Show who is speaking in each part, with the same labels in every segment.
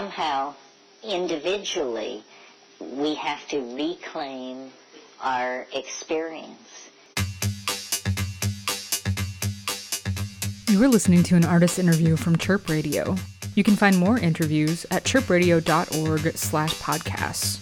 Speaker 1: somehow, individually, we have to reclaim our experience.
Speaker 2: You are listening to an artist interview from Chirp Radio. You can find more interviews at chirpradio.org slash podcasts.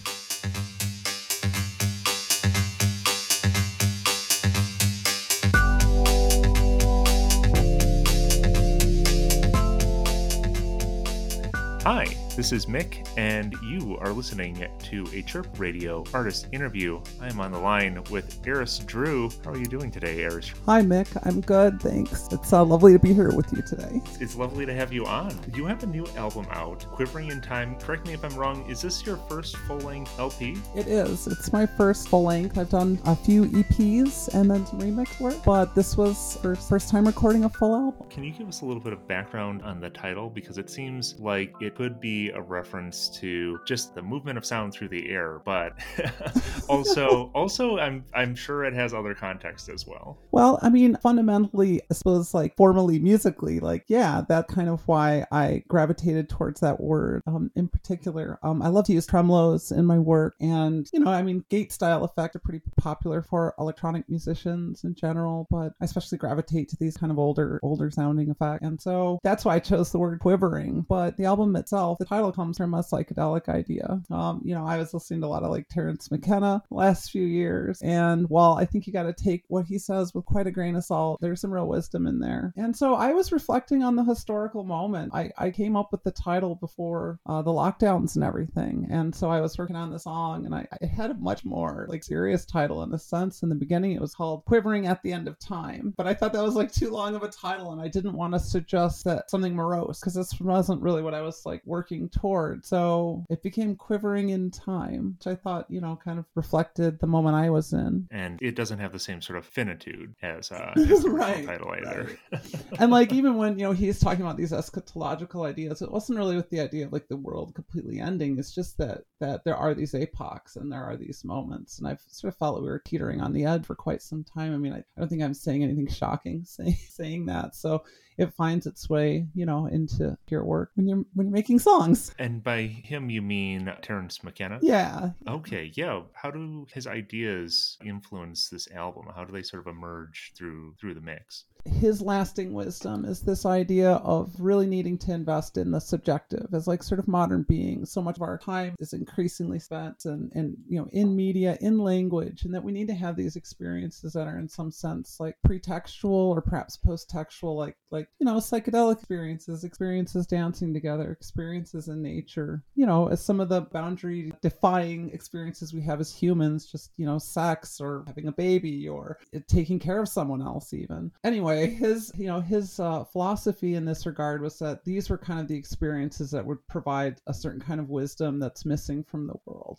Speaker 3: Hi, this is Mick, and you are listening to a Chirp Radio artist interview. I am on the line with Eris Drew. How are you doing today, Eris?
Speaker 4: Hi, Mick. I'm good, thanks. It's uh, lovely to be here with you today.
Speaker 3: It's lovely to have you on. You have a new album out, Quivering in Time. Correct me if I'm wrong, is this your first full length LP?
Speaker 4: It is. It's my first full length. I've done a few EPs and then some remix work, but this was first, first time recording a full album.
Speaker 3: Can you give us a little bit of background on the title? Because it seems like it could be a reference to just the movement of sound through the air, but also also I'm I'm sure it has other context as well.
Speaker 4: Well, I mean, fundamentally, I suppose like formally musically, like yeah, that kind of why I gravitated towards that word um, in particular. Um, I love to use tremolos in my work, and you know, I mean, gate style effect are pretty popular for electronic musicians in general, but I especially gravitate to these kind of older older sounding effects, and so that's why I chose the word quivering. But the album itself, the title comes from a psychedelic idea. Um, you know, I was listening to a lot of like Terence McKenna last few years, and while I think you got to take what he says with quite a grain of salt, there's some real wisdom in there. And so I was reflecting on the historical moment. I, I came up with the title before uh, the lockdowns and everything, and so I was working on the song, and I, I had a much more like serious title in a sense. In the beginning, it was called "Quivering at the End of Time," but I thought that was like too long of a title, and I didn't want to suggest that something morose because this wasn't really what I was like working toward. So it became Quivering in Time, which I thought, you know, kind of reflected the moment I was in.
Speaker 3: And it doesn't have the same sort of finitude as, uh, as the
Speaker 4: Right,
Speaker 3: title either.
Speaker 4: and like even when you know he's talking about these eschatological ideas it wasn't really with the idea of like the world completely ending it's just that that there are these epochs and there are these moments and i've sort of felt that we were teetering on the edge for quite some time i mean i, I don't think i'm saying anything shocking saying saying that so it finds its way you know into your work when you're when you're making songs
Speaker 3: and by him, you mean Terence McKenna?
Speaker 4: yeah
Speaker 3: Okay, yeah. How do his ideas influence this album? How do they sort of emerge through through the mix?
Speaker 4: his lasting wisdom is this idea of really needing to invest in the subjective as like sort of modern beings so much of our time is increasingly spent and and you know in media in language and that we need to have these experiences that are in some sense like pretextual or perhaps post-textual like like you know psychedelic experiences experiences dancing together experiences in nature you know as some of the boundary defying experiences we have as humans just you know sex or having a baby or taking care of someone else even. Anyway his you know his uh, philosophy in this regard was that these were kind of the experiences that would provide a certain kind of wisdom that's missing from the world.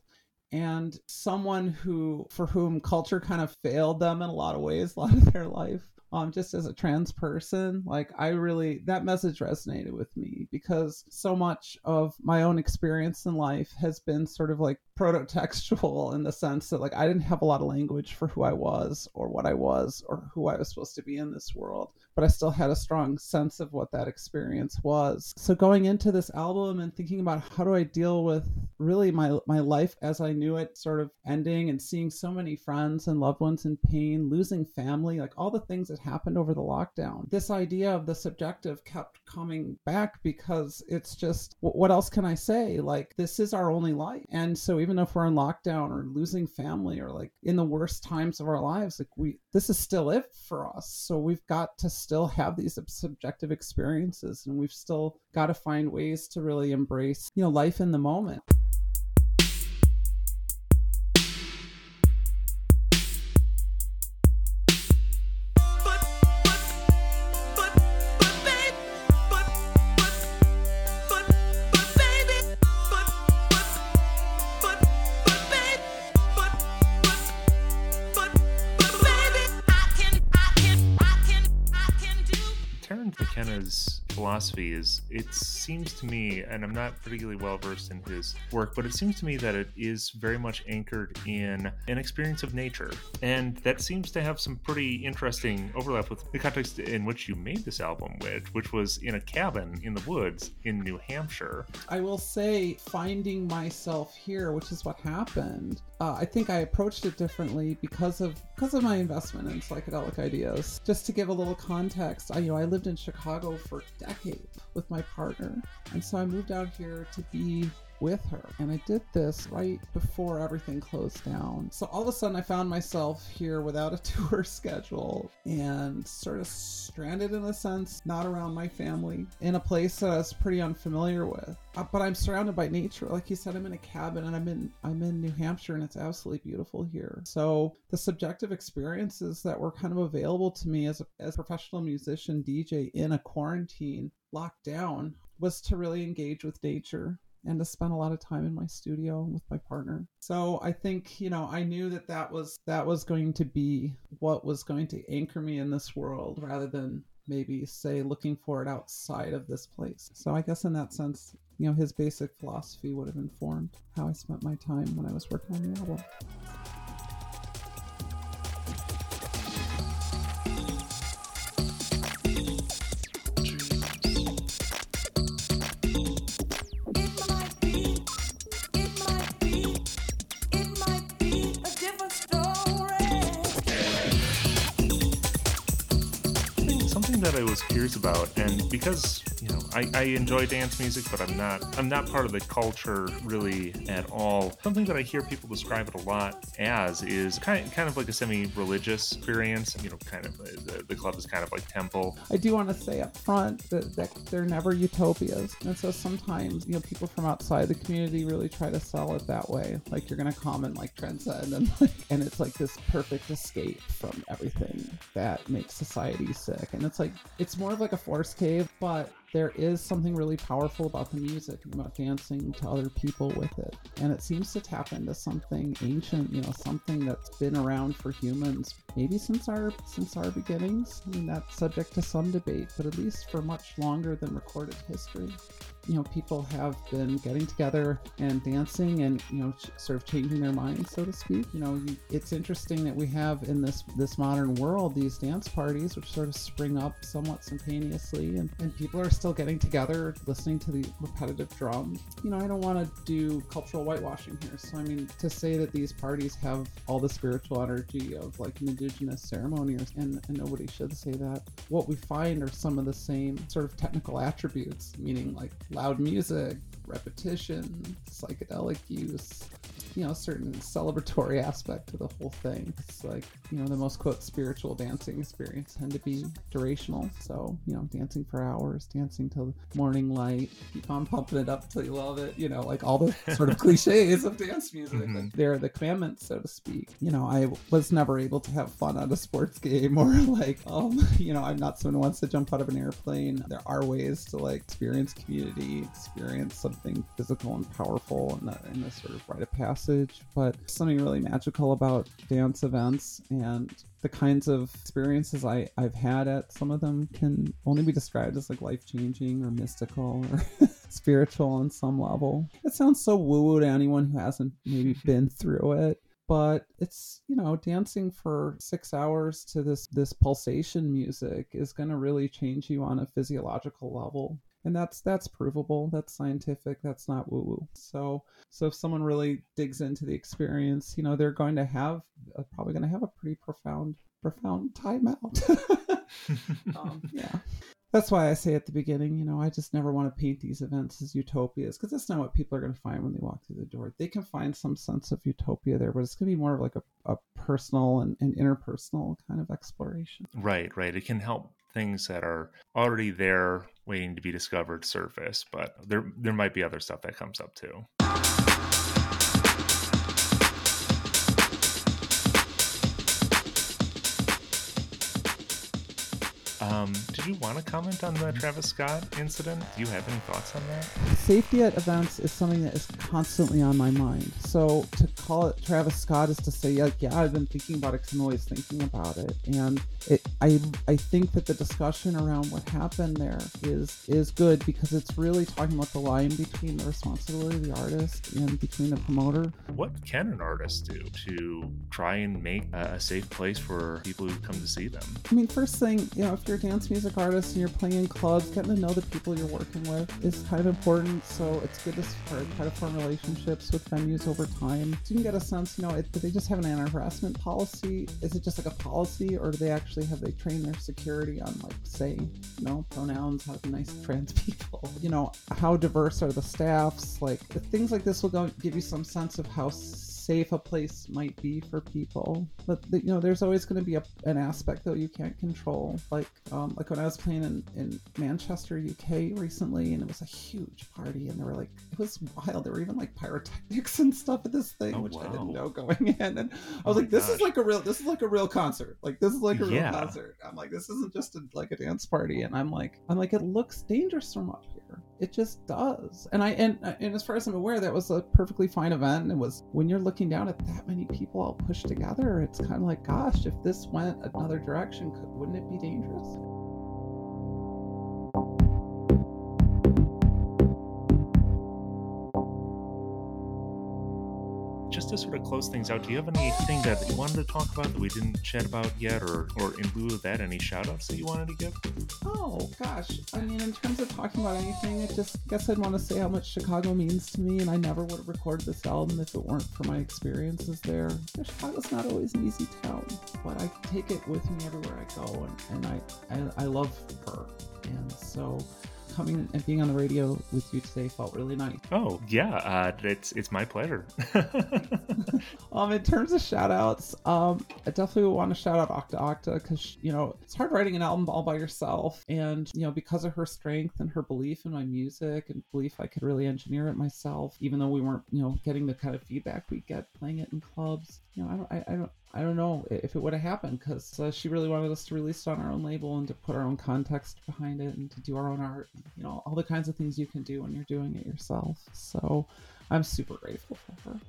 Speaker 4: And someone who for whom culture kind of failed them in a lot of ways a lot of their life um just as a trans person like i really that message resonated with me because so much of my own experience in life has been sort of like proto-textual in the sense that like i didn't have a lot of language for who i was or what i was or who i was supposed to be in this world but i still had a strong sense of what that experience was. So going into this album and thinking about how do i deal with really my my life as i knew it sort of ending and seeing so many friends and loved ones in pain losing family like all the things that happened over the lockdown. This idea of the subjective kept coming back because it's just what else can i say? Like this is our only life. And so even if we're in lockdown or losing family or like in the worst times of our lives like we this is still it for us. So we've got to still have these subjective experiences and we've still got to find ways to really embrace you know life in the moment
Speaker 3: Terence McKenna Tama's philosophy is it seems to me, and I'm not particularly well versed in his work, but it seems to me that it is very much anchored in an experience of nature. And that seems to have some pretty interesting overlap with the context in which you made this album, which, which was in a cabin in the woods in New Hampshire.
Speaker 4: I will say, finding myself here, which is what happened, uh, I think I approached it differently because of because of my investment in psychedelic ideas. Just to give a little context, I you know I lived in Chicago for decades with my partner, and so I moved out here to be with her. And I did this right before everything closed down. So all of a sudden, I found myself here without a tour schedule and sort of stranded in a sense, not around my family, in a place that I was pretty unfamiliar with. Uh, but I'm surrounded by nature. Like you said, I'm in a cabin and I'm in I'm in New Hampshire and it's absolutely beautiful here. So the subjective experiences that were kind of available to me as a, as a professional musician DJ in a quarantine lockdown was to really engage with nature and to spend a lot of time in my studio with my partner. So I think, you know, I knew that that was that was going to be what was going to anchor me in this world rather than maybe say looking for it outside of this place. So I guess in that sense, you know, his basic philosophy would have informed how I spent my time when I was working on the album.
Speaker 3: I was curious about, and because you know I, I enjoy dance music, but I'm not I'm not part of the culture really at all. Something that I hear people describe it a lot as is kind kind of like a semi-religious experience. You know, kind of uh, the, the club is kind of like temple.
Speaker 4: I do want to say up front that, that they're never utopias, and so sometimes you know people from outside the community really try to sell it that way, like you're gonna come and like transcend and like, and it's like this perfect escape from everything that makes society sick, and it's like it's more of like a force cave, but there is something really powerful about the music and about dancing to other people with it. And it seems to tap into something ancient, you know, something that's been around for humans maybe since our since our beginnings. I mean that's subject to some debate, but at least for much longer than recorded history you know people have been getting together and dancing and you know sort of changing their minds so to speak you know it's interesting that we have in this this modern world these dance parties which sort of spring up somewhat spontaneously and, and people are still getting together listening to the repetitive drum you know i don't want to do cultural whitewashing here so i mean to say that these parties have all the spiritual energy of like an indigenous ceremony and, and nobody should say that. What we find are some of the same sort of technical attributes meaning like loud music, repetition, psychedelic use, you know, certain celebratory aspect to the whole thing. It's like, you know, the most quote spiritual dancing experience tend to be durational. So, you know, dancing for hours, dancing till morning light, keep on pumping it up till you love it, you know, like all the sort of cliches of dance music. Mm-hmm. They're the commandments, so to speak. You know, I was never able to have fun at a sports game or like, um, you know, I'm not someone who wants to jump out of an airplane. There are ways to like experience community, experience something physical and powerful in, in this sort of rite of passage passage, but something really magical about dance events and the kinds of experiences I, I've had at some of them can only be described as like life changing or mystical or spiritual on some level. It sounds so woo woo to anyone who hasn't maybe been through it but it's you know dancing for six hours to this this pulsation music is going to really change you on a physiological level and that's that's provable that's scientific that's not woo woo so so if someone really digs into the experience you know they're going to have uh, probably going to have a pretty profound profound timeout um, yeah that's why I say at the beginning, you know, I just never want to paint these events as utopias because that's not what people are going to find when they walk through the door. They can find some sense of utopia there, but it's going to be more of like a, a personal and, and interpersonal kind of exploration.
Speaker 3: Right, right. It can help things that are already there waiting to be discovered surface, but there there might be other stuff that comes up too. Um, did you want to comment on the Travis Scott incident? Do you have any thoughts on that?
Speaker 4: Safety at events is something that is constantly on my mind. So to call it Travis Scott is to say, yeah, yeah, I've been thinking about it because I'm always thinking about it. And it, I, I think that the discussion around what happened there is is good because it's really talking about the line between the responsibility of the artist and between the promoter.
Speaker 3: What can an artist do to try and make a safe place for people who come to see them?
Speaker 4: I mean, first thing, you know, if you're dance music artist and you're playing in clubs, getting to know the people you're working with is kind of important. So it's good to start, try to form relationships with venues over time. So you can get a sense, you know, do they just have an anti-harassment policy? Is it just like a policy, or do they actually have they trained their security on like, say, you know, pronouns, how nice trans people? You know, how diverse are the staffs? Like things like this will go give you some sense of how safe a place might be for people. But the, you know, there's always going to be a, an aspect though you can't control. Like um, like when I was playing in, in Manchester, UK recently, and it was a huge party, and there were like it was wild. There were even like pyrotechnics and stuff at this thing,
Speaker 3: oh,
Speaker 4: which
Speaker 3: wow.
Speaker 4: I didn't know going in. And I was
Speaker 3: oh
Speaker 4: like, this
Speaker 3: gosh.
Speaker 4: is like a real this is like a real concert. Like this is like a real
Speaker 3: Yeah.
Speaker 4: concert. I'm like, this isn't just a, like a dance party. And I'm like, I'm like, it looks dangerous from up here. It just does. And I and and as far as I'm aware, that was a perfectly fine event. It was when you're looking down at that many people all pushed together, it's kind of like, gosh, if this went another direction, could, wouldn't it be dangerous?
Speaker 3: Just to sort of close things out, do you have anything that you wanted to talk about that we didn't chat about yet, or or in lieu of that, any shout outs that you wanted to give?
Speaker 4: Oh gosh, I mean, in terms of talking about anything, I just guess I'd want to say how much Chicago means to me, and I never would have recorded this album if it weren't for my experiences there. Chicago's not always an easy town, but I take it with me everywhere I go, and, and I, I I love her, and so coming and being on the radio with you today felt really nice.
Speaker 3: Oh yeah, uh, it's it's my pleasure.
Speaker 4: Um, in terms of shout outs, um, I definitely want to shout out Octa Octa because, you know, it's hard writing an album all by yourself. And, you know, because of her strength and her belief in my music and belief I could really engineer it myself, even though we weren't, you know, getting the kind of feedback we get playing it in clubs, you know, I don't, I, I don't, I don't know if it would have happened because uh, she really wanted us to release it on our own label and to put our own context behind it and to do our own art, you know, all the kinds of things you can do when you're doing it yourself. So I'm super grateful for her.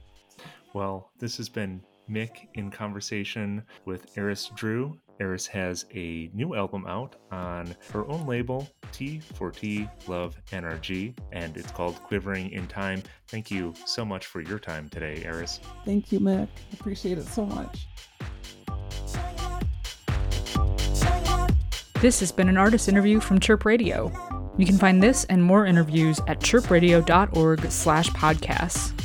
Speaker 3: Well, this has been Mick in conversation with Eris Drew. Eris has a new album out on her own label, T4T LUV NRG, and it's called Quivering in Time. Thank you so much for your time today, Eris.
Speaker 4: Thank you, Mick. Appreciate it so much.
Speaker 2: This has been an artist interview from Chirp Radio. You can find this and more interviews at chirpradio.org slash podcasts.